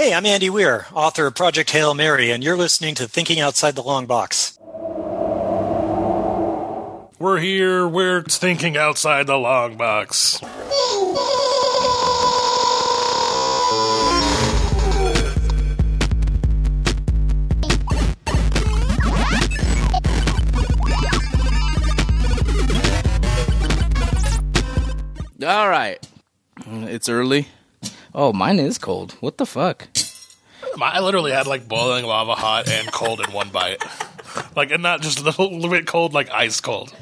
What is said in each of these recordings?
Hey, I'm Andy Weir, author of Project Hail Mary, and you're listening to Thinking Outside the Long Box. We're here. We're thinking outside the long box. All right. It's early. Oh, mine is cold. What the fuck? I literally had like boiling lava hot and cold in one bite. Like, and not just a little bit cold, like ice cold.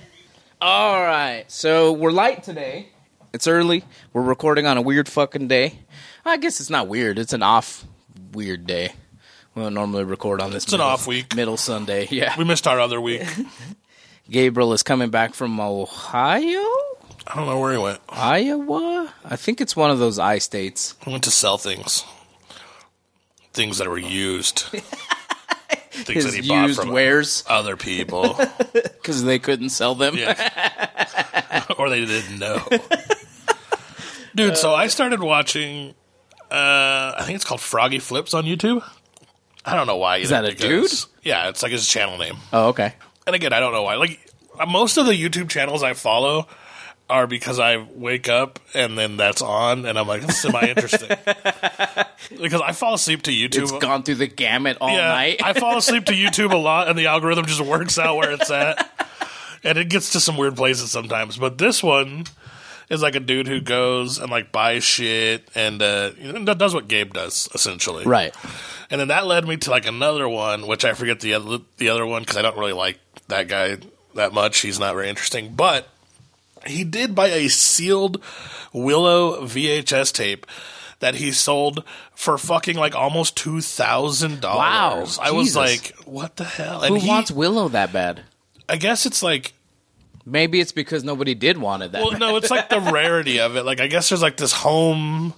All right. So we're light today. It's early. We're recording on a weird fucking day. I guess it's not weird. It's an off weird day. We don't normally record on this. It's an off week. Middle Sunday. Yeah. We missed our other week. Gabriel is coming back from Ohio, I don't know where he went. Iowa. I think it's one of those I states. He went to sell things. Things that were used. things His that he bought used from wares other people. because they couldn't sell them. Yeah. or they didn't know. Dude, so I started watching uh I think it's called Froggy Flips on YouTube. I don't know why. Is that a dude? Yeah, it's like his channel name. Oh, okay. And again, I don't know why. Like most of the YouTube channels I follow are because I wake up and then that's on and I'm like, this is semi interesting. because I fall asleep to YouTube. It's gone through the gamut all yeah, night. I fall asleep to YouTube a lot, and the algorithm just works out where it's at, and it gets to some weird places sometimes. But this one is like a dude who goes and like buys shit and uh, you does what Gabe does essentially, right. And then that led me to like another one, which I forget the other the other one because I don't really like that guy that much. He's not very interesting, but he did buy a sealed Willow VHS tape that he sold for fucking like almost two thousand dollars. Wow, I was like, what the hell? And Who he, wants Willow that bad? I guess it's like Maybe it's because nobody did want it that well, bad. no, it's like the rarity of it. Like I guess there's like this home.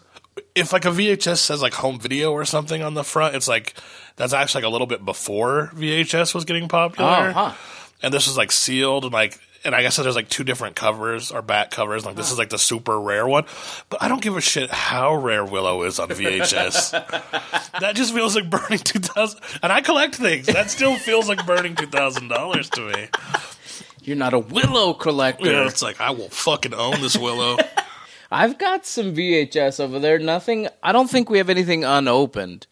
If like a VHS says like home video or something on the front, it's like that's actually like a little bit before VHS was getting popular. Oh, huh. And this was like sealed and like, and I guess there's like two different covers or back covers. Like this is like the super rare one, but I don't give a shit how rare Willow is on VHS. that just feels like burning two thousand. And I collect things. That still feels like burning two thousand dollars to me. You're not a Willow collector. Yeah, it's like I will fucking own this Willow. I've got some VHS over there. Nothing. I don't think we have anything unopened.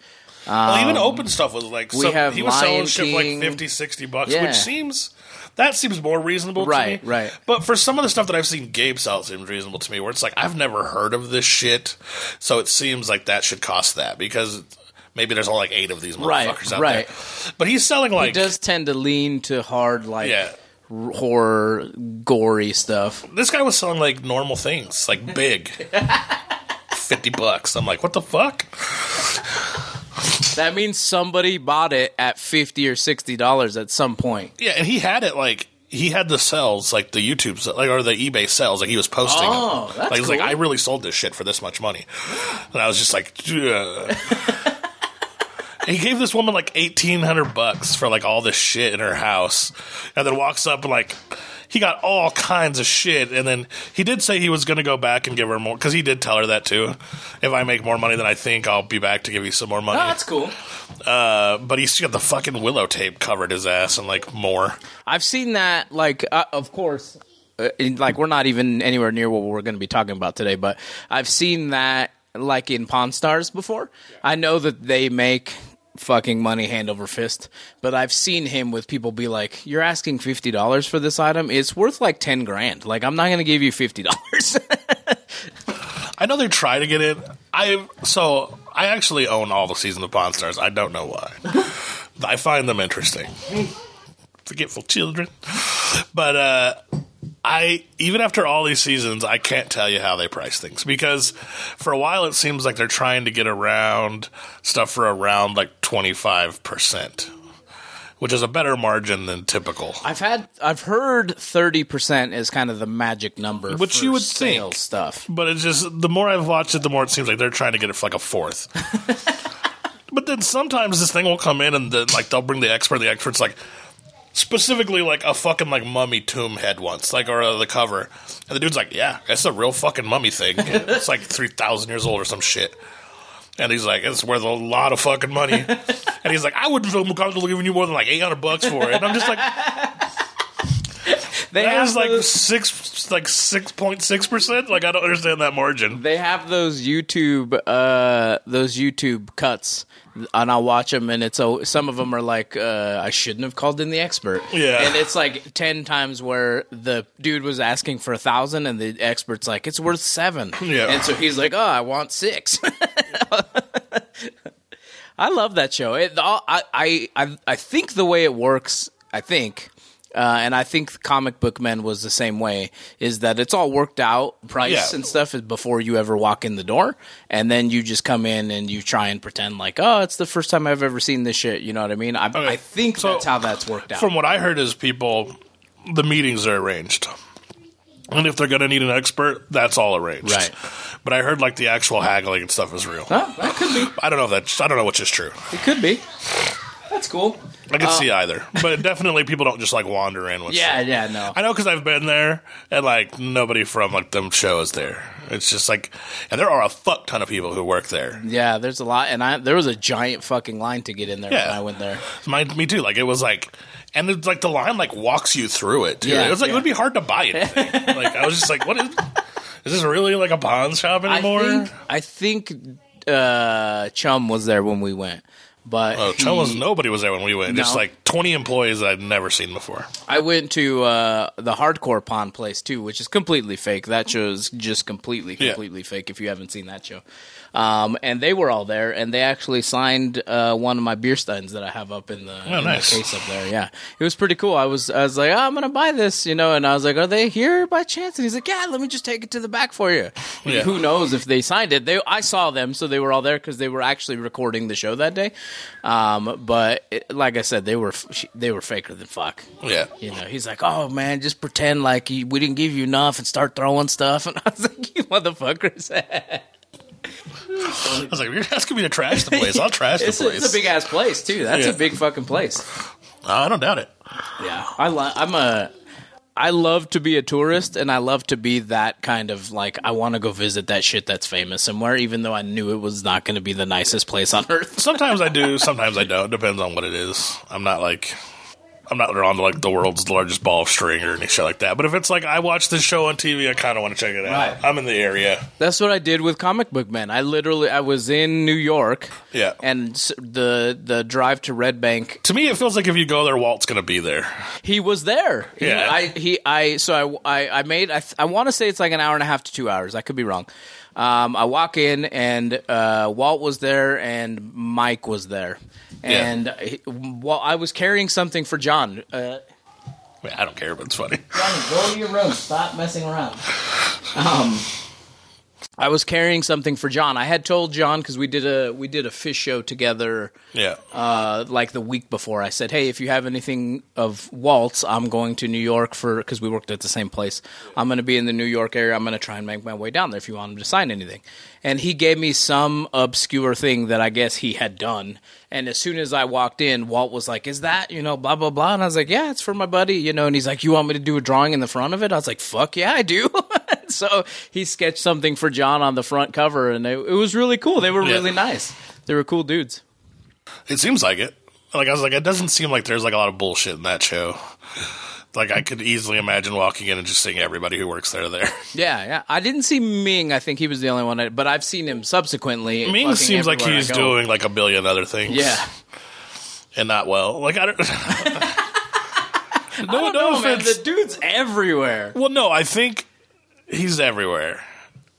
Well, even um, open stuff was like we some, have he was selling Lion shit for like King. 50, 60 bucks, Yeah. which seems that seems more reasonable Right, to me. right. But for some of the stuff that I've seen Gabe sell, seems reasonable to me. Where it's like I've never heard of this shit, so it seems like that should cost that because maybe there's only like eight of these Right, motherfuckers out right. there. But he's selling like. He does tend to lean to hard, like yeah. horror, gory stuff. This guy was selling like normal things, like big. 50 bucks. I'm like, what the fuck? That means somebody bought it at fifty or sixty dollars at some point. Yeah, and he had it like he had the sales like the YouTube like or the eBay sales like he was posting. Oh, them. that's like, he was like. I really sold this shit for this much money, and I was just like, he gave this woman like eighteen hundred bucks for like all this shit in her house, and then walks up and like. He got all kinds of shit, and then he did say he was going to go back and give her more because he did tell her that too. If I make more money than I think, I'll be back to give you some more money. Oh, that's cool. Uh, but he's got the fucking willow tape covered his ass and like more. I've seen that. Like, uh, of course, uh, like we're not even anywhere near what we're going to be talking about today, but I've seen that like in Pawn Stars before. I know that they make fucking money hand over fist, but I've seen him with people be like, "You're asking fifty dollars for this item? It's worth like ten grand. Like, I'm not going to give you fifty dollars." I know they try to get in. I so I actually own all the season of Pawn Stars. I don't know why. I find them interesting. Forgetful children. But uh I even after all these seasons, I can't tell you how they price things because for a while it seems like they're trying to get around stuff for around like twenty five percent, which is a better margin than typical. I've had, I've heard thirty percent is kind of the magic number, Which for you would sales think. stuff. But it's just the more I've watched it, the more it seems like they're trying to get it for like a fourth. but then sometimes this thing will come in and then like they'll bring the expert. The expert's like specifically like a fucking like mummy tomb head once, like or uh, the cover, and the dude's like, "Yeah, it's a real fucking mummy thing. it's like three thousand years old or some shit." And he's like, it's worth a lot of fucking money. and he's like, I wouldn't feel comfortable giving you more than like 800 bucks for it. And I'm just like, They that is like those, six, like 6.6%. Like, I don't understand that margin. they have those YouTube uh those YouTube cuts and I'll watch them and it's a, some of them are like uh I shouldn't have called in the expert. Yeah. And it's like 10 times where the dude was asking for a 1000 and the expert's like it's worth 7. Yeah. And so he's like, "Oh, I want 6." I love that show. It, I, I, I, I think the way it works, I think, uh, and I think Comic Book Men was the same way, is that it's all worked out, price Yeah. and stuff, is before you ever walk in the door, and then you just come in and you try and pretend like, oh, it's the first time I've ever seen this shit. You know what I mean? I, I think So, that's how that's worked out. From what I heard is people, the meetings are arranged. And if they're going to need an expert, that's all arranged. Right. But I heard like the actual haggling and stuff is real. that could be. I don't know if that's, I don't know which is true. It could be. That's cool. I could see either. But definitely people don't just like wander in with Yeah, shit. yeah, no. I know because I've been there and like nobody from like them shows there. It's just like, and there are a fuck ton of people who work there. Yeah, there's a lot, and I there was a giant fucking line to get in there when Yeah. I went there. Mine, me too. Like it was like, and it's like the line like walks you through it. Too. Yeah, it was like yeah. it would be hard to buy anything. like I was just like, what is? Is this really like a pawn shop anymore? I think I think uh, Chum was there when we went, but Oh, Chum was he- nobody was there when we went. Just like twenty employees I'd never seen before. I went to uh, the hardcore pawn place too, which is completely fake. That show is just completely, Yeah. completely fake. If you haven't seen that show, um, and they were all there, and they actually signed uh, one of my beer steins that I have up in the, in the case up there. Yeah, it was pretty cool. I was, I was like, oh, I'm gonna buy this, you know, and I was like, are they here by chance? And he's like, yeah, let me just take it to the back for you. Yeah. Who knows if they signed it? They, I saw them, so they were all there because they were actually recording the show that day. Um, but it, like I said, they were they were faker than fuck. Yeah. You know, he's like, "Oh man, just pretend like you, we didn't give you enough and start throwing stuff." And I was like, "You motherfuckers!" I was like, you're asking me to trash the place. I'll trash the it's, a, place. it's a big ass place too. That's Yeah. a big fucking place. I don't doubt it. Yeah, I li- I'm a. I love to be a tourist, and I love to be that kind of like I want to go visit that shit that's famous somewhere, even though I knew it was not going to be the nicest place on earth. Sometimes I do. Sometimes I don't. Depends on what it is. I'm not like. I'm not on like the world's largest ball of string or any shit like that. But if it's like I watch this show on TV, I kind of want to check it out. Right. I'm in the area. That's what I did with Comic Book Men. I literally I was in New York, Yeah. and the the drive to Red Bank To me, it feels like if you go there, Walt's going to be there. He was there. He- Yeah. I he I so I I, I made I, I want to say it's like an hour and a half to two hours. I could be wrong. Um, I walk in and uh, Walt was there and Mike was there, and he, well, I was carrying something for John. Uh, I, mean, I don't care, but it's funny. Johnny, go to your room. Stop messing around. Um, I was carrying something for John. I had told John because we did a we did a fish show together Yeah. uh, like the week before. I said, "Hey, if you have anything of Walt's, I'm going to New York for because we worked at the same place. I'm going to be in the New York area. I'm going to try and make my way down there if you want him to sign anything." And he gave me some obscure thing that I guess he had done. And as soon as I walked in, Walt was like, "Is that you know blah blah blah?" And I was like, "Yeah, it's for my buddy, you know." And he's like, "You want me to do a drawing in the front of it?" I was like, "Fuck yeah, I do." so he sketched something for John on the front cover, and it, it was really cool. They were Yeah. really nice. They were cool dudes. It seems like it. Like I was like, it doesn't seem like there's like a lot of bullshit in that show. Like I could easily imagine walking in and just seeing everybody who works there there. Yeah, yeah. I didn't see Ming. I think he was the only one, I, but I've seen him subsequently. Ming seems like he's doing like a billion other things. Yeah, and not well. Like I don't. no, no know, man. offense. The dude's everywhere. Well, no, I think he's everywhere,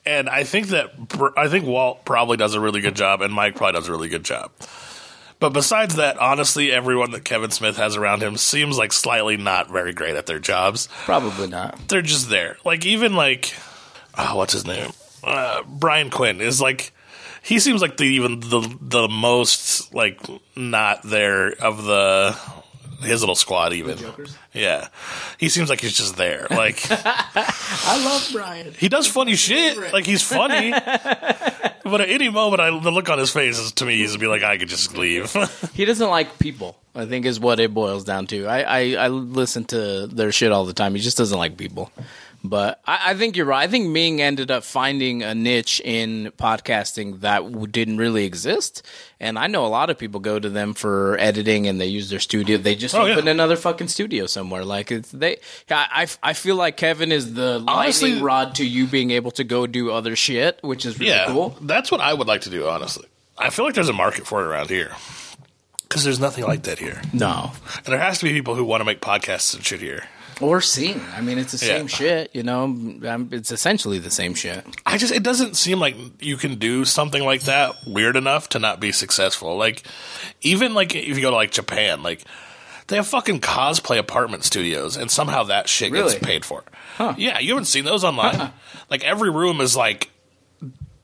and I think that I think Walt probably does a really good job, and Mike probably does a really good job. But besides that, honestly, everyone that Kevin Smith has around him seems like slightly not very great at their jobs. Probably not. They're just there. Like even like, oh, what's his name? Uh, Brian Quinn is like. He seems like the even the the most like not there of the his little squad even. Yeah, he seems like he's just there. Like I love Brian. he does funny shit. Like he's funny, but at any moment, I, the look on his face is to me is to be like, I could just leave. He doesn't like people. I think is what it boils down to. I, I I listen to their shit all the time. He just doesn't like people. But I, I think you're right. I think Ming ended up finding a niche in podcasting that w- didn't really exist. And I know a lot of people go to them for editing, and they use their studio. They just Oh, yeah. open another fucking studio somewhere. Like it's they. I I I feel like Kevin is the Honestly- lightning rod to you being able to go do other shit, which is really Yeah, cool. that's what I would like to do. Honestly, I feel like there's a market for it around here because there's nothing like that here, No, and there has to be people who want to make podcasts and shit here. Or sing. I mean, it's the Yeah. same shit. You know, it's essentially the same shit. I just it doesn't seem like you can do something like that weird enough to not be successful. Like even like if you go to like Japan, like they have fucking cosplay apartment studios and somehow that shit Really? gets paid for. Yeah, you haven't seen those online. Like every room is like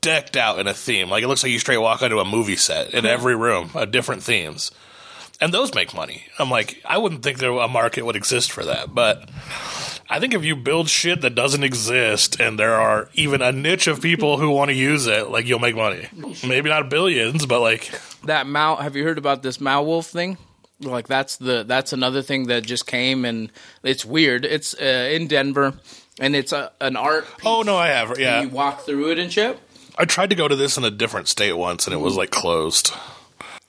decked out in a theme. Like it looks like you straight walk onto a movie set in every room, uh, different themes. And those make money. I'm like, I wouldn't think there a market would exist for that, but I think if you build shit that doesn't exist and there are even a niche of people who want to use it, like you'll make money. Maybe not billions, but like that Meow. Have you heard about this Meow Wolf thing? Like that's the that's another thing that just came and it's weird. It's uh, in Denver and it's a, an art. Piece. oh no, I have. Yeah. You walk through it and shit. I tried to go to this in a different state once and it was like closed.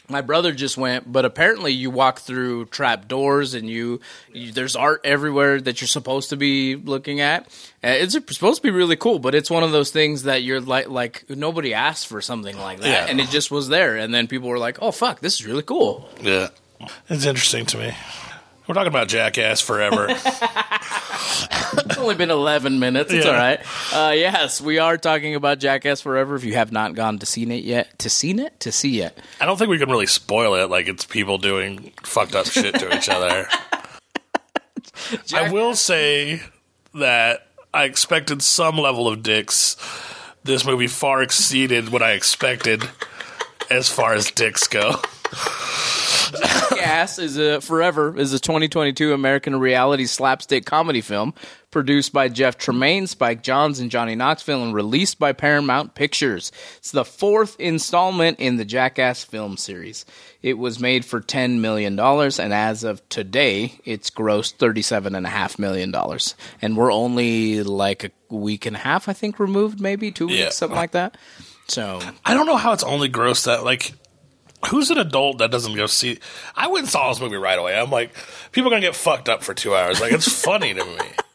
My brother just went, but apparently you walk through trap doors and you, you there's art everywhere that you're supposed to be looking at. Uh, it's supposed to be really cool, but it's one of those things that you're like like nobody asked for something like that, Yeah. and it just was there, and then people were like, "Oh fuck, this is really cool." Yeah. It's interesting to me. We're talking about Jackass forever. It's only been 11 minutes. It's Yeah. all right. Uh, yes, we are talking about Jackass Forever. If you have not gone to seen it yet, to seen it, to see it. I don't think we can really spoil it like it's people doing fucked up shit to each other. I will say that I expected some level of dicks. This movie far exceeded what I expected as far as dicks go. Jackass is a Forever is a 2022 American reality slapstick comedy film produced by Jeff Tremaine, Spike Jonze, and Johnny Knoxville, and released by Paramount Pictures. It's the fourth installment in the Jackass film series. It was made for $10 million, and as of today, it's grossed $37.5 million. And we're only like a week and a half, I think, removed, maybe two weeks, Yeah. something like that. So I don't know how it's only gross that like who's an adult that doesn't go see I went and saw this movie right away. I'm like, people are gonna get fucked up for two hours. Like it's funny to me.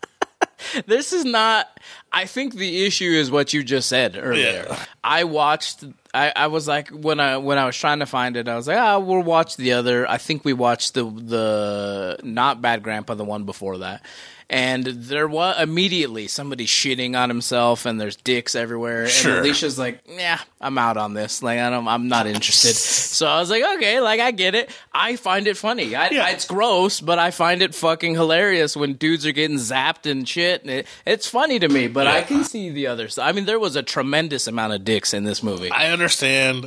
this is not i think the issue is what you just said earlier. Yeah. i watched I, I was like when i when i was trying to find it i was like ah we'll watch the other. I think we watched the the not bad grandpa the one before that and there was immediately somebody shitting on himself and there's dicks everywhere. Sure. and alicia's like yeah i'm out on this. Like i don't i'm not interested. So i was like okay like i get it. I find it funny. I, Yeah. it's gross but i find it fucking hilarious when dudes are getting zapped and shit. And it, it's funny to me but i can see the other side i mean there was a tremendous amount of dicks in this movie. I understand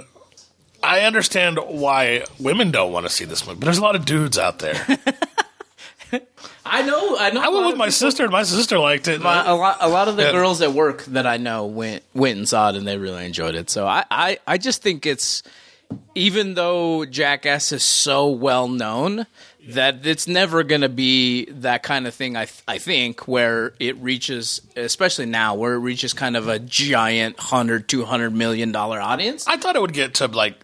I understand why women don't want to see this movie, but there's a lot of dudes out there. i know i know I a lot went with my people- sister, and my sister liked it. my, a lot, a lot of the Yeah. girls at work that I know went went and saw it and they really enjoyed it. So I, I, I just think it's even though Jackass is so well known that it's never going to be that kind of thing. I th- I think where it reaches, especially now, where it reaches kind of a giant 100 200 million dollar audience. I thought it would get to like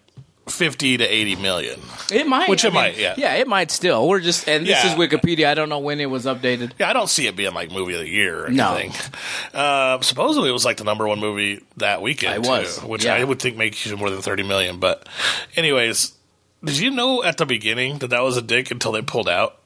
fifty to eighty million. It might, Which I it might, yeah. yeah, it might still. We're just, and this Yeah. is Wikipedia. I don't know when it was updated. Yeah, I don't see it being like movie of the year or No. anything. Uh, supposedly, it was like the number one movie that weekend. It was, too, which yeah. I would think makes you more than thirty million. But, anyways, did you know at the beginning that that was a dick until they pulled out?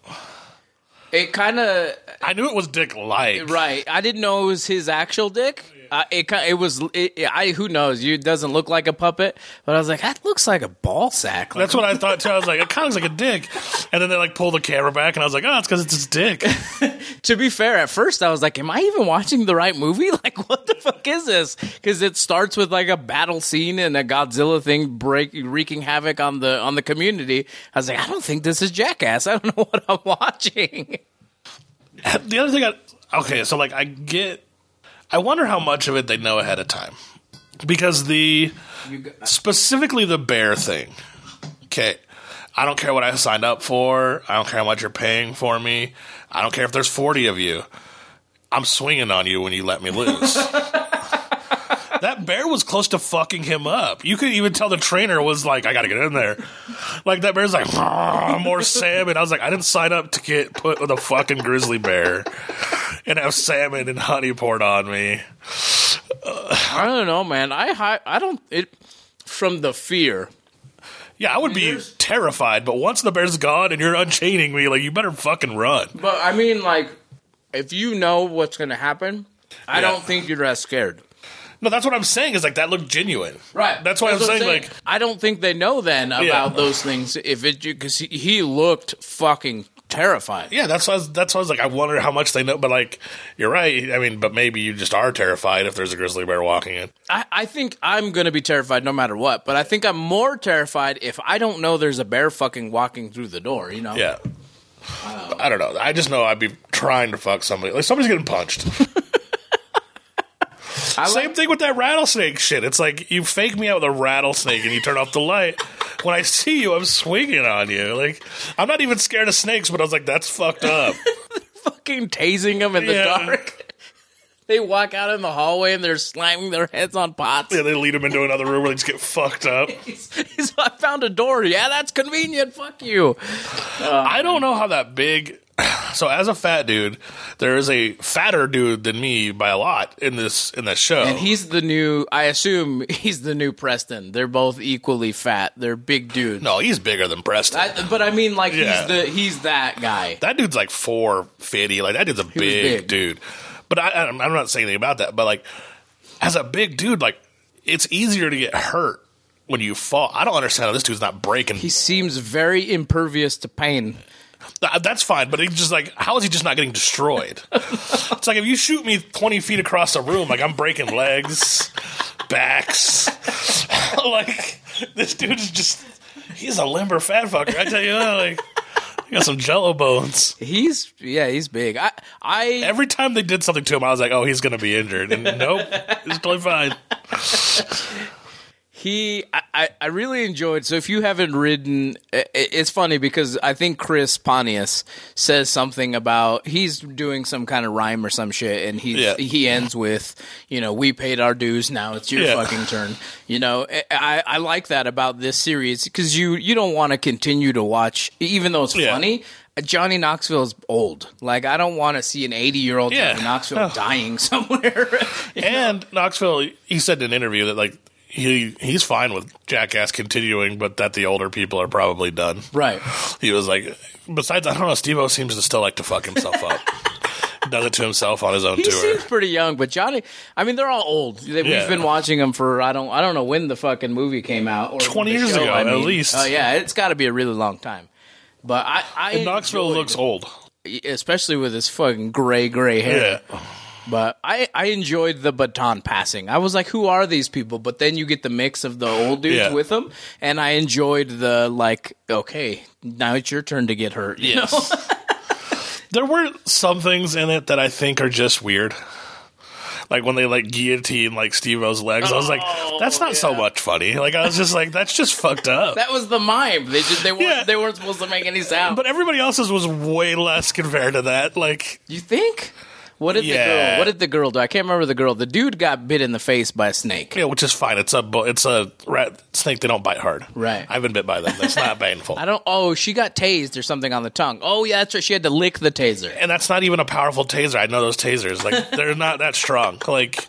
It kind of I knew it was dick like. Right. I didn't know it was his actual dick. Uh, it it was it, I who knows? You doesn't look like a puppet but I was like that looks like a ball sack. Like, That's what I thought too. I was like, it kind of looks like a dick. And then they like pull the camera back, and I was like, oh, it's because it's his dick. to be fair at first I was like am I even watching the right movie? Like what the fuck is this? Because it starts with like a battle scene and a Godzilla thing break wreaking havoc on the on the community. I was like I don't think this is Jackass. I don't know what I'm watching. The other thing, I, okay, so like I get, I wonder how much of it they know ahead of time, because the specifically the bear thing. Okay, I don't care what I signed up for. I don't care how much you're paying for me. I don't care if there's forty of you. I'm swinging on you when you let me loose. that bear was close to fucking him up. You could even tell the trainer was like, I gotta get in there. Like that bear's like, "Ah, more salmon. I was like, I didn't sign up to get put with a fucking grizzly bear and have salmon and honey poured on me. I don't know, man. I I don't it from the fear. Yeah, I would be terrified, but once the bear's gone and you're unchaining me, like you better fucking run. But I mean, like, if you know what's going to happen, I Yeah. don't think you're as scared. No, that's what I'm saying. Is like that looked genuine. Right. That's why I'm what saying, like I don't think they know then about Yeah. those things. If it because he, he looked fucking terrified. Yeah, that's why. I was, that's why I was like, I wonder how much they know. But like, you're right. I mean, but maybe you just are terrified if there's a grizzly bear walking in. I, I think I'm gonna be terrified no matter what. But I think I'm more terrified if I don't know there's a bear fucking walking through the door. You know. Yeah. I don't know. I just know I'd be trying to fuck somebody. Like somebody's getting punched. I Same like, thing with that rattlesnake shit. It's like you fake me out with a rattlesnake and you turn off the light. When I see you, I'm swinging on you. Like I'm not even scared of snakes, but I was like, that's fucked up. fucking tasing them in the Yeah. dark. They walk out in the hallway and they're slamming their heads on pots. yeah, they lead them into another room where they just get fucked up. He's, he's, I found a door. Yeah, that's convenient. Fuck you. I don't know how that big. So as a fat dude, there is a fatter dude than me by a lot in this in this show. And he's the new. I assume he's the new Preston. They're both equally fat. They're big dudes. no, he's bigger than Preston. I, but I mean, like Yeah. he's the he's that guy. that dude's like four fifty. Like that dude's a big, big. dude. But I, I'm I'm not saying anything about that. But like, as a big dude, like it's easier to get hurt when you fall. I don't understand how this dude's not breaking. He seems very impervious to pain. Th- That's fine, but he's just like, how is he just not getting destroyed? it's like if you shoot me twenty feet across the room, like I'm breaking legs, backs. like this dude is just—he's a limber fat fucker. I tell you that, like. He got some jello bones. He's yeah, he's big. I I Every time they did something to him, I was like, "Oh, he's going to be injured." And nope, he's totally fine. He I- I, really enjoyed so if you haven't ridden it's funny because i think chris pontius says something about he's doing some kind of rhyme or some shit and he Yeah. he ends with you know we paid our dues now it's your Yeah. fucking turn you know I- i, like that about this series because you you don't want to continue to watch even though it's Yeah. funny Johnny Knoxville is old. Like I don't want to see an 80 year old. Johnny Knoxville Oh. dying somewhere. And Knoxville, he said in an interview that like he he's fine with Jackass continuing, but that the older people are probably done. right. He was like, besides, I don't know, Steve-O seems to still like to fuck himself up. Does it to himself on his own He tour. seems pretty young, but Johnny. I mean, they're all old. They, Yeah. We've been watching them for I don't I don't know when the fucking movie came out. Or 20 years show, ago, I at least. Oh yeah, it's got to be a really long time. But I, I Knoxville looks old. especially with his fucking gray gray hair. Yeah. But I, I enjoyed the baton passing. I was like, who are these people? But then you get the mix of the old dudes Yeah. with them, and I enjoyed the like. Okay, now it's your turn to get hurt. you know? Yes. there were some things in it that I think are just weird. Like when they like guillotine like Steve O's legs, I was like, oh, that's not so much funny. Like I was just like, that's just fucked up. That was the mime. They just they weren't Yeah. they weren't supposed to make any sound. But everybody else's was way less compared to that. Like, You think? What did the girl? What did the girl do? I can't remember the girl. The dude got bit in the face by a snake. yeah, which is fine. It's a it's a rat snake. They don't bite hard. Right. I've been bit by them. That's not painful. I don't. Oh, she got tased or something on the tongue. Oh yeah, that's right. She had to lick the taser. and that's not even a powerful taser. I know those tasers. Like they're not that strong. Like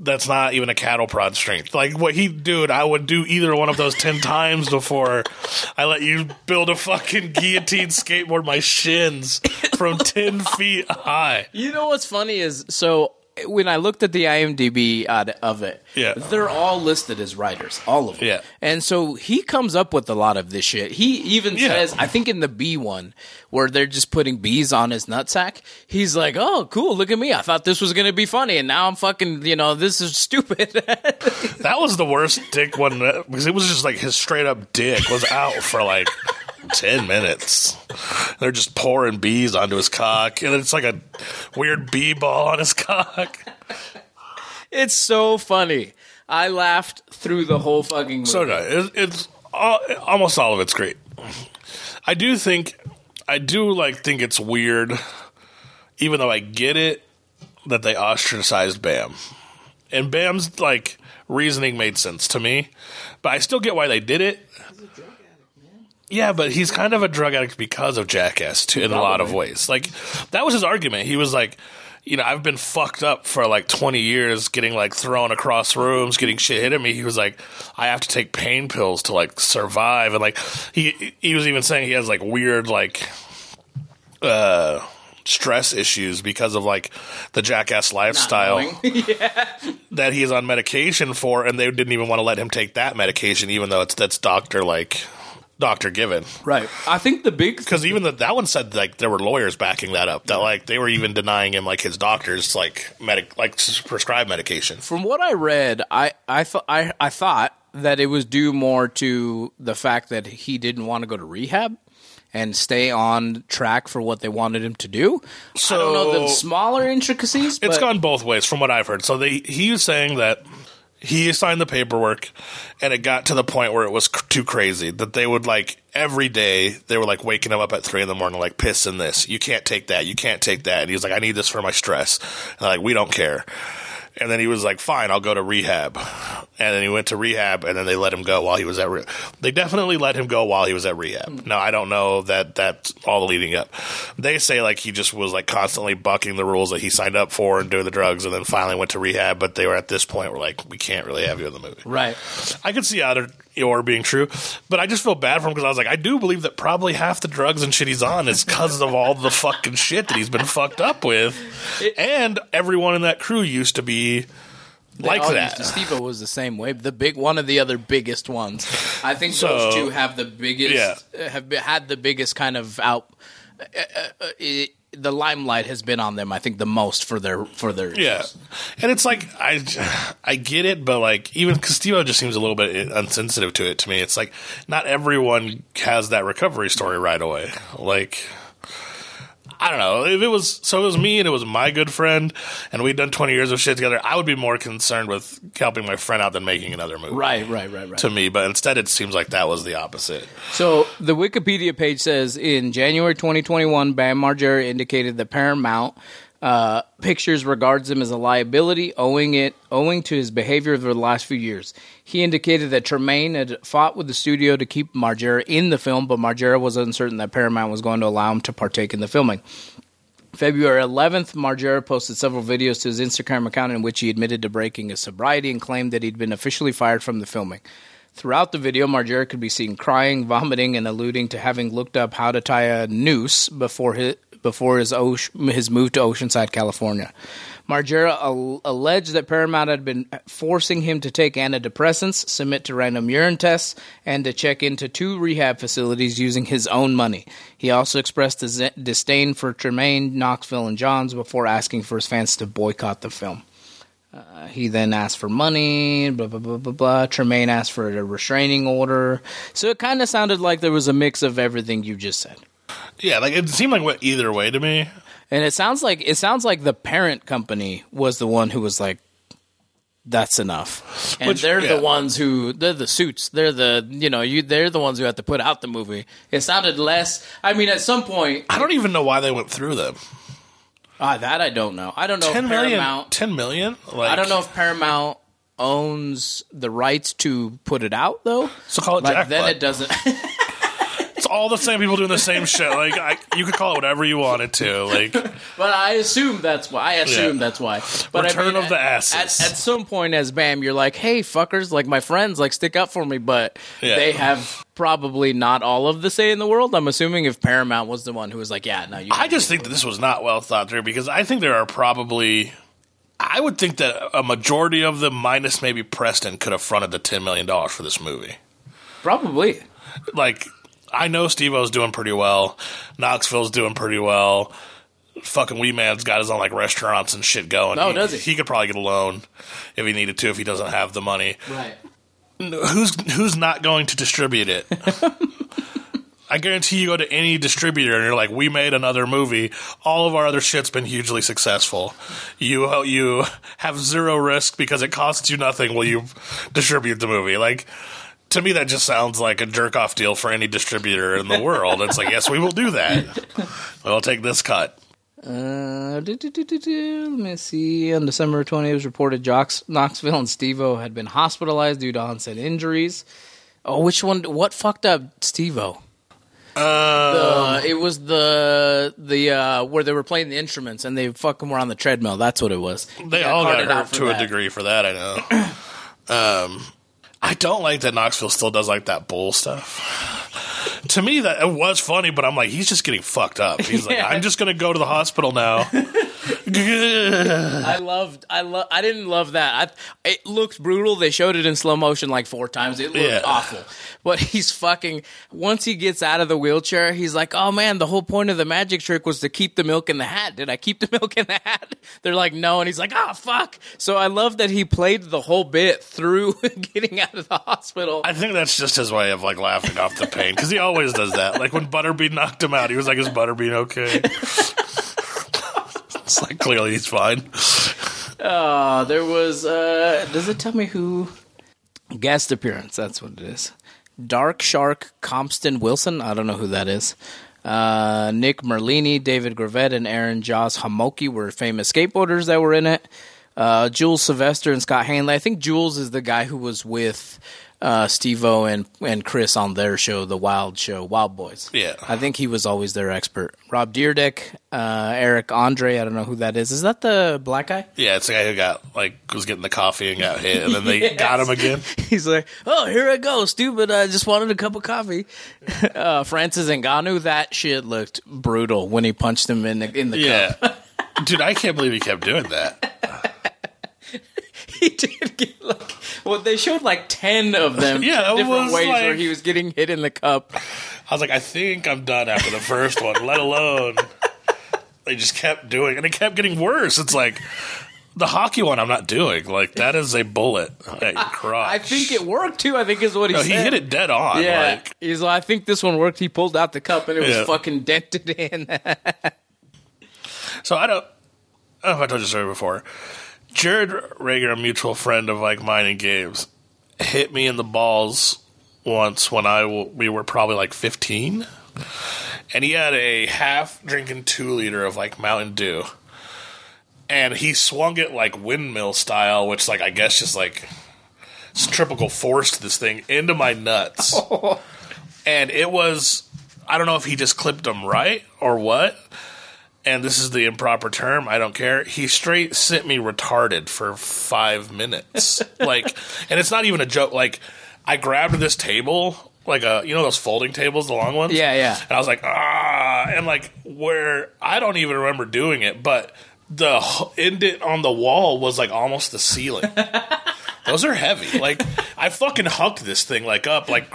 that's not even a cattle prod strength. Like what he dude, I would do either one of those ten times before I let you build a fucking guillotine skateboard my shins from ten feet high. You know what's funny is so when I looked at the IMDb ad- of it, Yeah. they're all listed as writers, all of them. Yeah. And so he comes up with a lot of this shit. He even Yeah. says, I think in the bee one, where they're just putting bees on his nutsack, he's like, "Oh, cool! Look at me! I thought this was gonna be funny, and now I'm fucking, you know, this is stupid." That was the worst dick one uh, because it was just like his straight up dick was out for like ten minutes. They're just pouring bees onto his cock, and it's like a weird bee ball on his cock. it's so funny. I laughed through the whole fucking movie. So did I. It's, it's all, almost all of it's great. I do think I do like think it's weird, even though I get it. that they ostracized Bam. And Bam's like reasoning made sense to me, but I still get why they did it. Yeah, but he's kind of a drug addict because of Jackass too, in a lot of ways. Like that was his argument. He was like, you know, I've been fucked up for like 20 years, getting like thrown across rooms, getting shit hit at me. He was like, I have to take pain pills to like survive, and like he he was even saying he has like weird like uh stress issues because of like the jackass lifestyle yeah. that he's on medication for and they didn't even want to let him take that medication even though it's that's doctor like doctor given Right. I think the big because even the, that one said like there were lawyers backing that up that like they were even denying him like his doctors like medic like prescribed medication From what I read, I I thought I, I thought that it was due more to the fact that he didn't want to go to rehab and stay on track for what they wanted him to do. I don't know the So- smaller intricacies. It's gone both ways from what I've heard. So they he was saying that he signed the paperwork and it got to the point where it was c- too crazy that they would like every day they were like waking him up at three in the morning like piss in this. You can't take that. You can't take that. And he was like i need this for my stress. And like we don't care. And then he was like fine i'll go to rehab and then he went to rehab and then they let him go while he was at re- they definitely let him go while he was at rehab. Hmm. Now i don't know that that's all leading up. They say like he just was like constantly bucking the rules that he signed up for and doing the drugs and then finally went to rehab but they were at this point were like we can't really have you in the movie. Right. I could see either or being true, but I just feel bad for him because I was like, I do believe that probably half the drugs and shit he's on is because of all the fucking shit that he's been fucked up with, and everyone in that crew used to be like all that. used Steve-O was the same way. The big one of the other biggest ones. I think So- those two have the biggest Yeah. have been, had the biggest kind of out. Uh, uh, uh, it, the limelight has been on them. I think the most for their for their Yeah, and it's like I, I get it, but like even because Steve just seems a little bit insensitive to it to me. It's like not everyone has that recovery story right away. Like I don't know if it was so it was me and it was my good friend, and we'd done twenty years of shit together. I would be more concerned with helping my friend out than making another movie. Right, right, right, right. To me, but instead it seems like that was the opposite. So the Wikipedia page says in January 2021, Bam Margera indicated that Paramount uh, Pictures regards him as a liability, owing it owing to his behavior over the last few years. He indicated that Tremaine had fought with the studio to keep Margera in the film, but Margera was uncertain that Paramount was going to allow him to partake in the filming. February 11th, Margera posted several videos to his Instagram account in which he admitted to breaking his sobriety and claimed that he'd been officially fired from the filming. Throughout the video, Margera could be seen crying, vomiting, and alluding to having looked up how to tie a noose before his before his ocean, his move to Oceanside, California. Margera al- alleged that Paramount had been forcing him to take antidepressants, submit to random urine tests, and to check into two rehab facilities using his own money. He also expressed dis- disdain for Tremaine, Knoxville, and Jonze before asking for his fans to boycott the film. Uh, he then asked for money, blah, blah, blah, blah, blah. Tremaine asked for a restraining order. So it kind of sounded like there was a mix of everything you just said. Yeah, like it seemed like what either way to me. And it sounds like it sounds like the parent company was the one who was like, "That's enough," and Which- they're yeah. the ones who they're the suits. They're the you know you they're the ones who have to put out the movie. It sounded less. I mean, at some point, I don't even know why they went through them. ah, that I don't know. I don't know. Ten if million. Paramount, Ten million. Like, I don't know if Paramount owns the rights to put it out though. So call it Like then jackpot. it doesn't. It's all the same people doing the same shit. Like I, you could call it whatever you wanted to. Like But I assume that's why. I assume Yeah. that's why. But I Return mean, of the asses. At, at some point, as Bam, you're like, "Hey, fuckers! Like my friends, like stick up for me." But Yeah. they have probably not all of the say in the world. I'm assuming if Paramount was the one who was like, "Yeah, no, you." I just think that this was not well thought through because I think there are probably. I would think that a majority of them, minus maybe Preston, could have fronted the ten million dollars for this movie. probably. Like, I know Steve O's doing pretty well, Knoxville's doing pretty well. Fucking Wee Man's got his own like restaurants and shit going. Oh, does he? He could probably get a loan if he needed to if he doesn't have the money. Right. who's who's not going to distribute it? I guarantee you go to any distributor and you're like, we made another movie. All of our other shit's been hugely successful. You you have zero risk because it costs you nothing. Will you distribute the movie? Like to me, that just sounds like a jerk off deal for any distributor in the world. It's like, yes, we will do that. We'll take this cut. Uh, do, do, do. Let me see. On December 20th, it was reported Jocks, Knoxville and Steve-O had been hospitalized due to onset injuries. Oh, which one? What fucked up Steve-O? Uh, it was the the uh, where they were playing the instruments and they fucking were on the treadmill. That's what it was. They He all got hurt to that. a degree for that. I know. um, I don't like that Knoxville still does like that bull stuff. to me, that it was funny, but I'm like, he's just getting fucked up. He's like, I'm just gonna go to the hospital now. I loved. I love. I didn't love that. I, it looked brutal. They showed it in slow motion like four times. It looked Yeah. awful. But he's fucking. Once he gets out of the wheelchair, he's like, "Oh man, the whole point of the magic trick was to keep the milk in the hat. Did I keep the milk in the hat?" They're like, "No," and he's like, "Ah, fuck." So I love that he played the whole bit through getting out of the hospital. I think that's just his way of like laughing off the pain because he always does that. Like when Butterbean knocked him out, he was like, "Is Butterbean okay?" It's like clearly he's fine. Uh, there was. Uh, does it tell me who? Guest appearance. That's what it is. Dark Shark Compston Wilson. I don't know who that is. Uh, Nick Merlini, David Gravette, and Aaron Jaws Homoki were famous skateboarders that were in it. Uh, Jules Sylvester and Scott Hanley. I think Jules is the guy who was with uh, Steve-O and, and Chris on their show, the Wild Show, Wild Boys. Yeah. I think he was always their expert. Rob Dyrdek, uh, Eric Andre. I don't know who that is. Is that the black guy? Yeah, it's the guy who got like was getting the coffee and got hit, and then they Yes. got him again. He's like, "Oh, here I go, stupid. I just wanted a cup of coffee." Uh, Francis Ngannou, that shit looked brutal when he punched him in the in the Yeah, cup. dude, I can't believe he kept doing that. he did get like, well, they showed like ten of them, Yeah, it different was ways where he was getting hit in the cup. I was like, I think I'm done after the first one, let alone they just kept doing, and it kept getting worse. It's like the hockey one, I'm not doing. Like that is a bullet at your crotch. I think it worked too. I think is what he No, said. he hit it dead on. Yeah, Like, he's like, I think this one worked. He pulled out the cup and it was Yeah. fucking dented in. so I don't. I don't know if I told you the story before. Jared Rager, a mutual friend of like mine and Gabe's, hit me in the balls once when I w- we were probably like 15, and he had a half drinking two liter of like Mountain Dew, and he swung it like windmill style, which like I guess just like centrifugal forced this thing into my nuts, and it was I don't know if he just clipped them right or what and this is the improper term, I don't care. He straight sent me retarded for five minutes. like, and it's not even a joke. Like, I grabbed this table, like a, you know, those folding tables, the long ones? Yeah, yeah. And I was like, ah, and like, where I don't even remember doing it, but the indent on the wall was like almost the ceiling. Those are heavy. Like I fucking hucked this thing like up, like,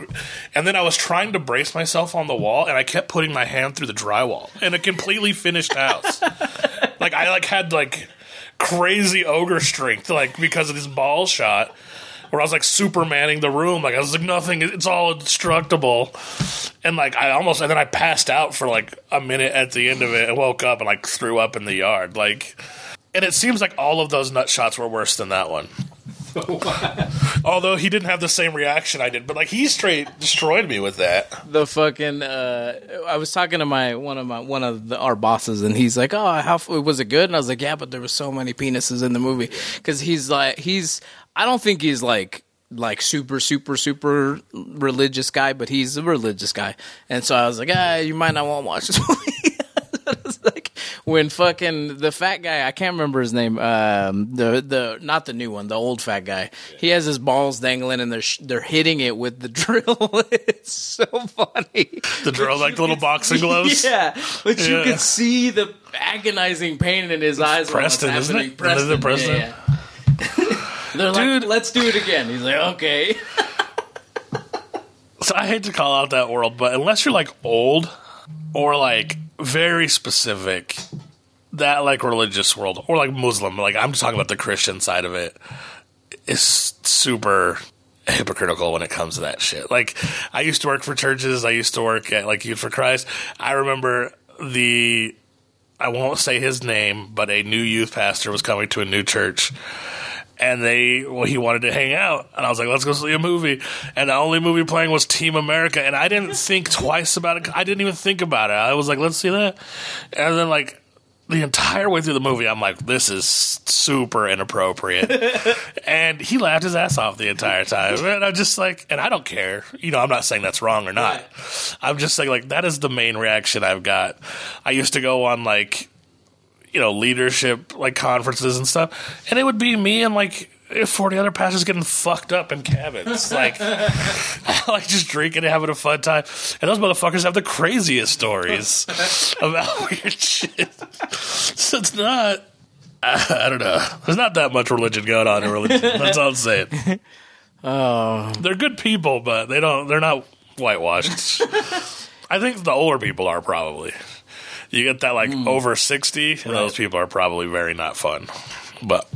and then I was trying to brace myself on the wall, and I kept putting my hand through the drywall in a completely finished house. like I like had like crazy ogre strength, like because of this ball shot, where I was like supermaning the room. Like I was like nothing, it's all indestructible, and like I almost, and then I passed out for like a minute at the end of it, and woke up and like threw up in the yard, like. And it seems like all of those nut shots were worse than that one. Although he didn't have the same reaction I did, but like he straight destroyed me with that. the fucking uh I was talking to my one of my one of the, our bosses and he's like, "Oh, how was it good?" And I was like, "Yeah, but there was so many penises in the movie." Cuz he's like he's I don't think he's like like super super super religious guy, but he's a religious guy. And so I was like, "Ah, you might not want to watch this movie." When fucking the fat guy, I can't remember his name. Um, the the not the new one, the old fat guy. He has his balls dangling, and they're sh- they're hitting it with the drill. it's so funny. The drill, like the little boxing gloves. Yeah, but you Yeah. could see the agonizing pain in his eyes. while it's Preston, isn't happening. it? Preston, Is it Preston? yeah, yeah. They're like, let's do it again. He's like, okay. So I hate to call out that world, but unless you're like old or like very specific, that like religious world or like Muslim, like I'm just talking about the Christian side of it, is super hypocritical when it comes to that shit. Like I used to work for churches, I used to work at like Youth for Christ. I remember the I won't say his name, but a new youth pastor was coming to a new church and they well he wanted to hang out and i was like let's go see a movie and the only movie playing was team america and i didn't think twice about it i didn't even think about it i was like let's see that and then like the entire way through the movie, I'm like, this is super inappropriate. and he laughed his ass off the entire time. And I'm just like, and I don't care. You know, I'm not saying that's wrong or not. I'm just saying, like, that is the main reaction I've got. I used to go on, like, you know, leadership, like, conferences and stuff. And it would be me and, like, 40 other pastors getting fucked up in cabins. Like, like just drinking and having a fun time. And those motherfuckers have the craziest stories about weird shit. So it's not, I, I don't know. There's not that much religion going on in religion. That's all I'm saying. Oh. They're good people, but they don't, they're not whitewashed. I think the older people are probably. You get that like over 60, and those people are probably very not fun. But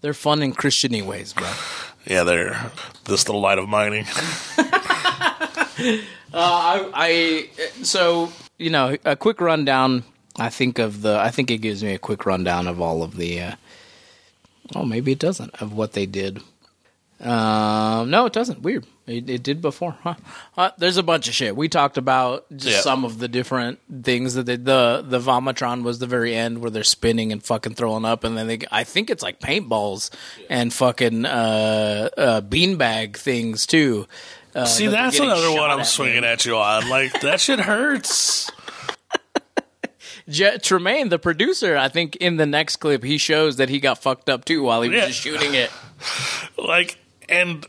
They're fun in Christiany ways, bro. yeah, they're this little light of mining. I, I so you know a quick rundown. I think of the. I think it gives me a quick rundown of all of the. Uh, oh, maybe it doesn't of what they did. Um, no, it doesn't. Weird. It, it did before, huh? Uh, there's a bunch of shit. We talked about just Yeah. some of the different things that they, the the vomitron was the very end where they're spinning and fucking throwing up, and then they. I think it's like paintballs and fucking uh, uh, beanbag things too. Uh, See, that that's another one I'm at, swinging man. at you on. Like that shit hurts. Je- Tremaine, the producer, I think in the next clip he shows that he got fucked up too while he was Yeah. just shooting it. Like, and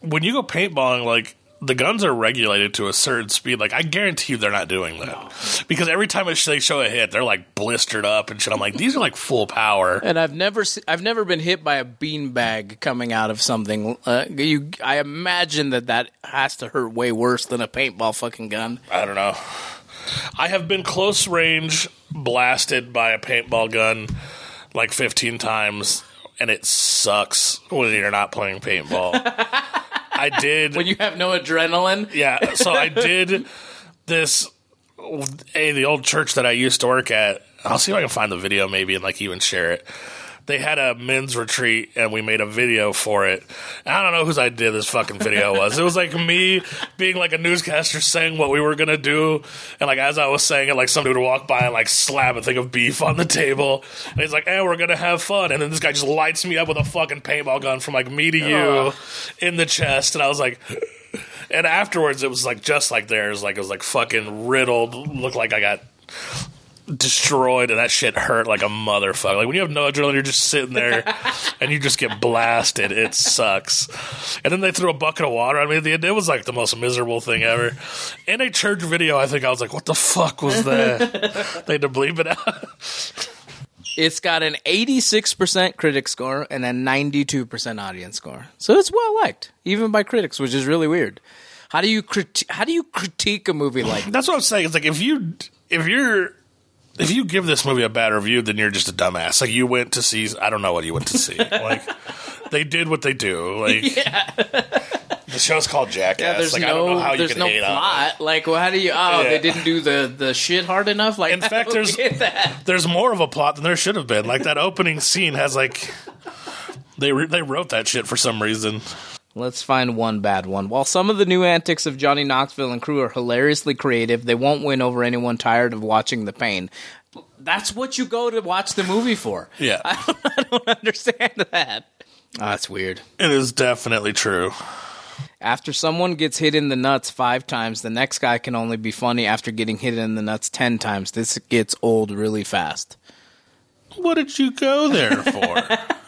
when you go paintballing, like the guns are regulated to a certain speed. Like, I guarantee you they're not doing that because every time it- they show a hit, they're like blistered up and shit. I'm like, these are like full power. And I've never, se- I've never been hit by a beanbag coming out of something. Uh, you, I imagine that that has to hurt way worse than a paintball fucking gun. I don't know. I have been close range blasted by a paintball gun like 15 times, and it sucks when you're not playing paintball. I did. When you have no adrenaline, Yeah, so I did this. A the old church that I used to work at. I'll see if I can find the video, maybe, and like even share it. They had a men's retreat, and we made a video for it. I don't know whose idea this fucking video was. It was like me being like a newscaster saying what we were gonna do, and like as I was saying it, like somebody would walk by and like slap a thing of beef on the table, and he's like, "Hey, we're gonna have fun," and then this guy just lights me up with a fucking paintball gun from like me to you in the chest, and I was like. And afterwards, it was like just like theirs. Like it was like fucking riddled. Looked like I got destroyed, and that shit hurt like a motherfucker. Like when you have no adrenaline, you're just sitting there and you just get blasted. It sucks. And then they threw a bucket of water on me at the end. It was like the most miserable thing ever. In a church video, I think I was like, "What the fuck was that?" they had to bleep it out. it's got an 86% critic score and a 92% audience score. So it's well liked, even by critics, which is really weird. How do you criti- how do you critique a movie like that? That's what I'm saying. It's like if you if you're if you give this movie a bad review, then you're just a dumbass. Like you went to see, I don't know what you went to see. like they did what they do. Like the show's called Jackass. Yeah, there's like I don't know no, how you there's can no hate on plot. Like, well, how do you? Oh, Yeah. they didn't do the the shit hard enough. Like, In fact, there's- There's more of a plot than there should have been. Like that opening scene has like they re- they wrote that shit for some reason. Let's find one bad one. While some of the new antics of Johnny Knoxville and crew are hilariously creative, they won't win over anyone tired of watching the pain. That's what you go to watch the movie for. Yeah, I don't understand that. Oh, that's weird. it is definitely true. After someone gets hit in the nuts five times, the next guy can only be funny after getting hit in the nuts ten times. This gets old really fast. What did you go there for?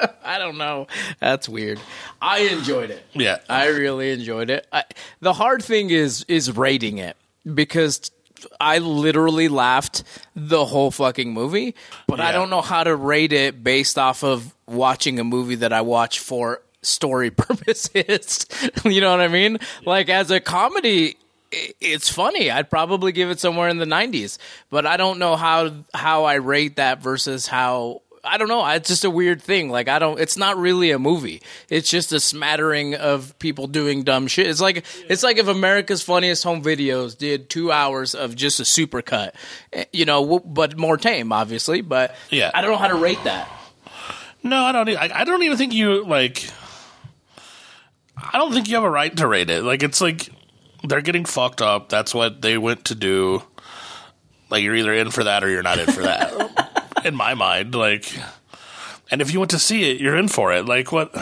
I don't know. That's weird. I enjoyed it. yeah, I really enjoyed it. I, the hard thing is is rating it because I literally laughed the whole fucking movie, but I don't know how to rate it based off of watching a movie that I watch for story purposes. you know what I mean? Like as a comedy it's funny. I'd probably give it somewhere in the 90s, but I don't know how how I rate that versus how I don't know. It's just a weird thing. Like I don't. It's not really a movie. It's just a smattering of people doing dumb shit. It's like it's like if America's Funniest Home Videos did two hours of just a supercut, Eh, you know, but more tame, obviously. But Yeah. I don't know how to rate that. No, I don't. I don't even think you like. I don't think you have a right to rate it. Like it's like they're getting fucked up. That's what they went to do. Like you're either in for that or you're not in for that. in my mind, like, and if you want to see it, you're in for it. Like what?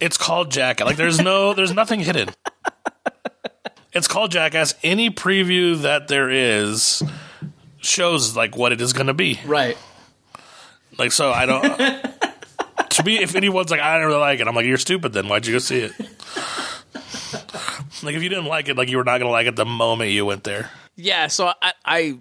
It's called Jackass. Like there's no, there's nothing hidden. It's called Jackass. Any preview that there is shows like what it is going to be. Right. Like so, I don't. to me, if anyone's like, I don't really like it, I'm like, you're stupid. Then why'd you go see it? like if you didn't like it, like you were not going to like it the moment you went there. Yeah, so I I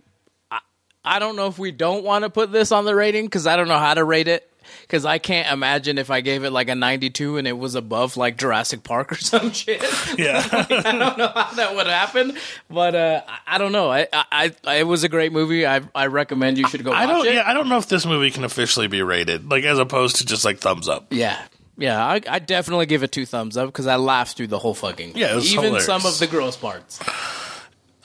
I, don't know if we don't want to put this on the rating because I don't know how to rate it. Because I can't imagine if I gave it like a 92 and it was above like Jurassic Park or some shit. Yeah. I don't know how that would happen, but uh, I, I don't know. I, I, I, it was a great movie. I, I recommend you should go watch I don't. it. Yeah, I don't know if this movie can officially be rated, like as opposed to just like thumbs up. Yeah. Yeah, I, I definitely give it two thumbs up because I laughed through the whole fucking. Yeah, even hilarious. some of the gross parts.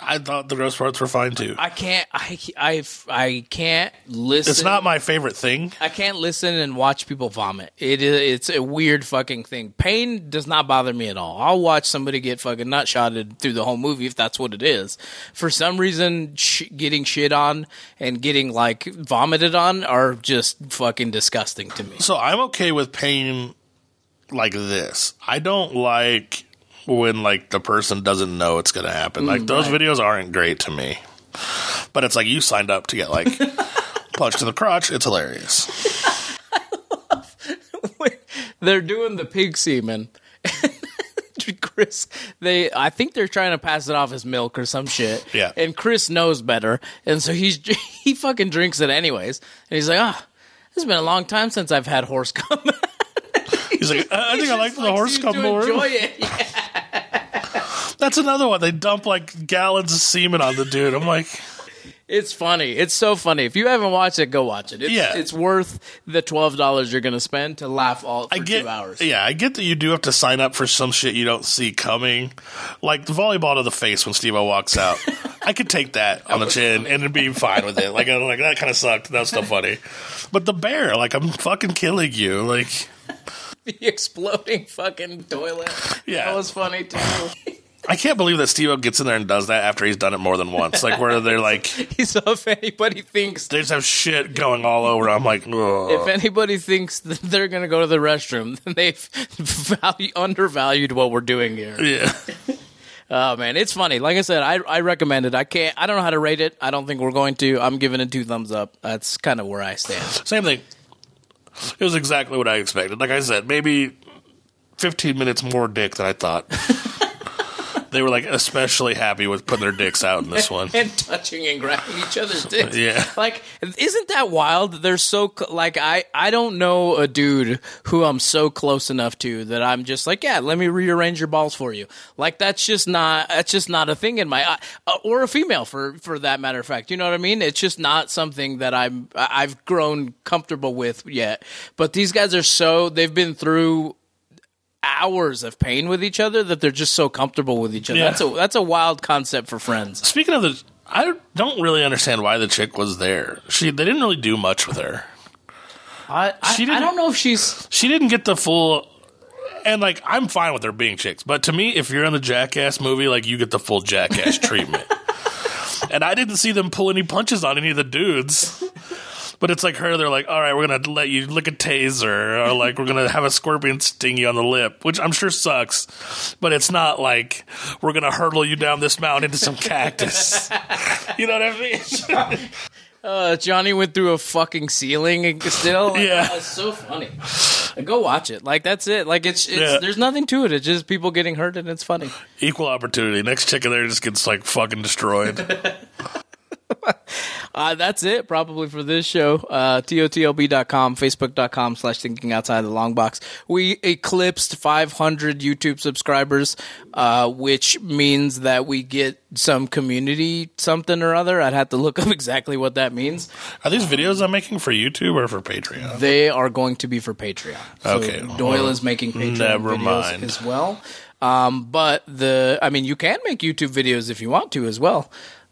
I thought the gross parts were fine too. I can't. I, I, I can't listen. It's not my favorite thing. I can't listen and watch people vomit. It is. It's a weird fucking thing. Pain does not bother me at all. I'll watch somebody get fucking nut shotted through the whole movie if that's what it is. For some reason, sh- getting shit on and getting like vomited on are just fucking disgusting to me. So I'm okay with pain like this. I don't like when like the person doesn't know it's going to happen. Like those right. videos aren't great to me. But it's like you signed up to get like punched in the crotch. It's hilarious. they're doing the pig semen. Chris, they, I think they're trying to pass it off as milk or some shit. Yeah. And Chris knows better, and so he's he fucking drinks it anyways. And he's like, ah, it's been a long time since I've had horse cum. He's like, I, I think I like the horse cum more. Enjoy it. Yeah. That's another one. They dump like gallons of semen on the dude. I'm like, It's funny. It's so funny. If you haven't watched it, go watch it. It's, Yeah. it's worth the twelve dollars you're gonna spend to laugh all for I get, two hours. yeah, I get that you do have to sign up for some shit you don't see coming, like the volleyball to the face when Steve-O walks out. I could take that on the chin and be fine with it. Like, I'm like that kind of sucked. That was still funny. But the bear, like, I'm fucking killing you. Like, The exploding fucking toilet. Yeah. that was funny too. I can't believe that Steve-O gets in there and does that after he's done it more than once. Like, where they're like, He's if anybody thinks they just have shit going all over. I'm like, Ugh. if anybody thinks that they're gonna go to the restroom, then they've value, undervalued what we're doing here. yeah. Oh man, it's funny. Like I said, I I recommend it. I can't. I don't know how to rate it. I don't think we're going to. I'm giving it two thumbs up. That's kind of where I stand. Same thing. It was exactly what I expected. Like I said, maybe 15 minutes more dick than I thought. They were like especially happy with putting their dicks out in this one. and touching and grabbing each other's dicks. Yeah. Like, isn't that wild? They're so like I I don't know a dude who I'm so close enough to that I'm just like, yeah, let me rearrange your balls for you. Like that's just not that's just not a thing in my uh, or a female for for that matter of fact. You know what I mean? It's just not something that I'm I've grown comfortable with yet. But these guys are so they've been through hours of pain with each other that they're just so comfortable with each other. Yeah. That's a that's a wild concept for friends. Speaking of the, I don't really understand why the chick was there. She they didn't really do much with her. I, I, She I didn't- don't know if she's She didn't get the full. And like I'm fine with her being chicks, but to me, if you're in the Jackass movie, like you get the full Jackass treatment. And I didn't see them pull any punches on any of the dudes. But it's like her, they're like, all right, we're going to let you lick a taser, or like, we're going to have a scorpion sting you on the lip, which I'm sure sucks. But it's not like we're going to hurtle you down this mountain into some cactus. you know what I mean? uh, Johnny went through a fucking ceiling and still. Yeah. it's so funny. Go watch it. Like that's it. Like it's, it's Yeah. there's nothing to it. It's just people getting hurt and it's funny. Equal opportunity. Next chick in there just gets like fucking destroyed. Uh, that's it probably for this show. Uh, TOTLB.com, Facebook.com slash thinking outside the long box. We eclipsed 500 YouTube subscribers, uh, which means that we get some community something or other. I'd have to look up exactly what that means. Are these videos I'm making for YouTube or for Patreon? They are going to be for Patreon. So Okay. Doyle is making Patreon Never videos mind. as well. Um, but the, I mean, you can make YouTube videos if you want to as well.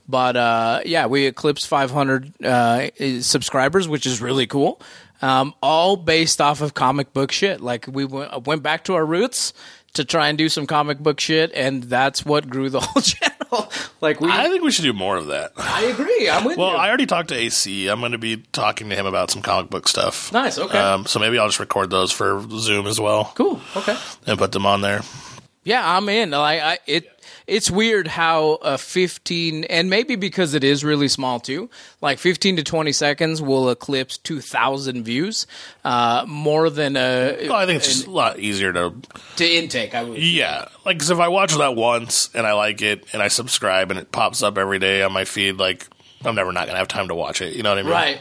But uh, yeah, we eclipsed 500 uh, subscribers, which is really cool. Um, all based off of comic book shit. Like we went, went back to our roots to try and do some comic book shit, and that's what grew the whole channel. like we, I think we should do more of that. I agree. I'm with Well, you. I already talked to AC. I'm going to be talking to him about some comic book stuff. Nice, okay. Um, so maybe I'll just record those for Zoom as well cool. Okay. and put them on there. Yeah, I'm in. Like I, it, it's weird how a 15, and maybe because it is really small too. Like 15 to 20 seconds will eclipse 2,000 views, uh, more than a Well, I think it's just a lot easier to to intake. I would. Yeah, like 'cause if I watch that once and I like it and I subscribe and it pops up every day on my feed, like I'm never not gonna have time to watch it. You know what I mean? Right.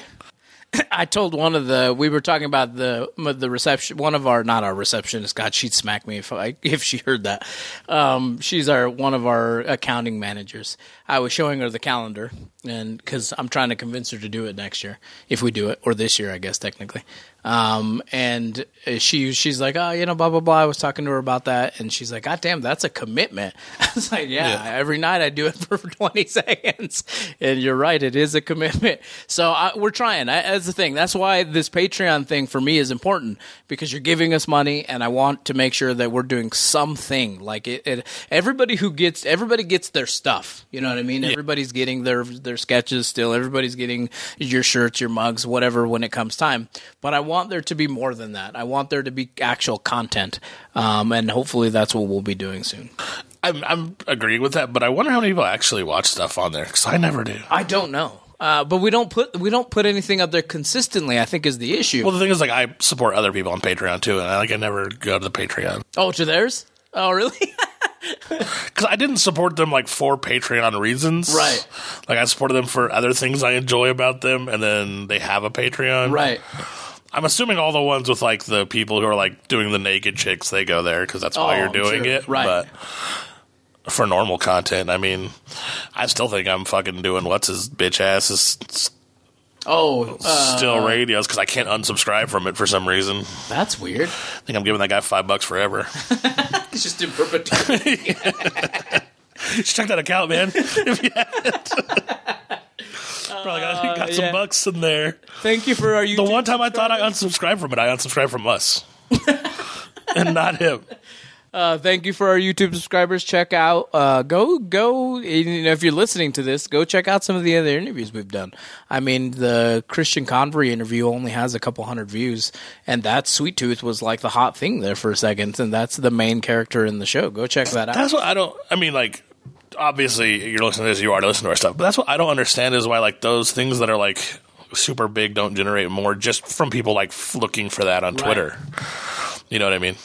I told one of the we were talking about the the reception. One of our not our receptionist. God, she'd smack me if I if she heard that. Um, she's our one of our accounting managers. I was showing her the calendar, and because I'm trying to convince her to do it next year, if we do it, or this year, I guess technically. Um, and she she's like, oh, you know, blah blah blah. I was talking to her about that, and she's like, God damn, that's a commitment. I was like, yeah, Yeah. every night I do it for 20 seconds, and you're right, it is a commitment. So I, we're trying. I, that's the thing. That's why this Patreon thing for me is important because you're giving us money, and I want to make sure that we're doing something. Like it, it everybody who gets everybody gets their stuff. You know what I mean? Everybody's getting their their sketches still. Everybody's getting your shirts, your mugs, whatever when it comes time. But I want there to be more than that. I want there to be actual content, um, and hopefully that's what we'll be doing soon. I'm I'm agreeing with that, but I wonder how many people actually watch stuff on there because I never do. I don't know. Uh, but we don't put we don't put anything up there consistently. I think is the issue. Well, the thing is, like, I support other people on Patreon too, and I like I never go to the Patreon oh, to theirs? Oh, really? because I didn't support them like for Patreon reasons. Right. Like I supported them for other things I enjoy about them, and then they have a Patreon. right. I'm assuming all the ones with like the people who are like doing the naked chicks, they go there because that's why Oh, you're doing sure. it. Right. But for normal content, I mean, I still think I'm fucking doing what's his bitch ass is Oh, uh, still radios because I can't unsubscribe from it for some reason. That's weird. I think I'm giving that guy five bucks forever. It's just in perpetuity. Just check that account, man. Probably got, got some Uh, yeah. bucks in there. Thank you for our YouTube. The one time I thought I unsubscribed from it, I unsubscribed from us. and not him. Uh, thank you for our YouTube subscribers. Check out, uh, go, go. You know, if you're listening to this, go check out some of the other interviews we've done. I mean, the Christian Convery interview only has a couple hundred views, and that Sweet Tooth was like the hot thing there for a second, and that's the main character in the show. Go check that out. That's what I don't. I mean, like, obviously, you're listening to this, you are listening to our stuff, but that's what I don't understand is why, like, those things that are, like, super big don't generate more just from people, like, looking for that on Twitter. You know what I mean?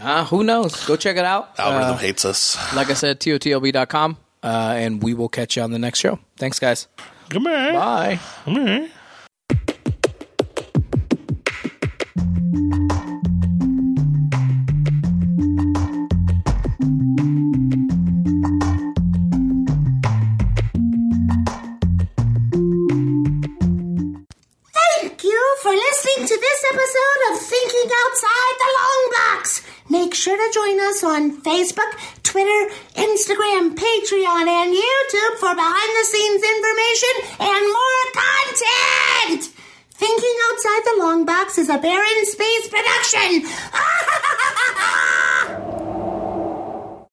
Uh, who knows? Go check it out. Algorithm Uh, hates us. like I said, totlb.com, uh, and we will catch you on the next show. Thanks, guys. Come on. Bye. Come to this episode of Thinking Outside the Long Box. Make sure to join us on Facebook, Twitter, Instagram, Patreon, and YouTube for behind the scenes information and more content. Thinking Outside the Long Box is a Barren Space production.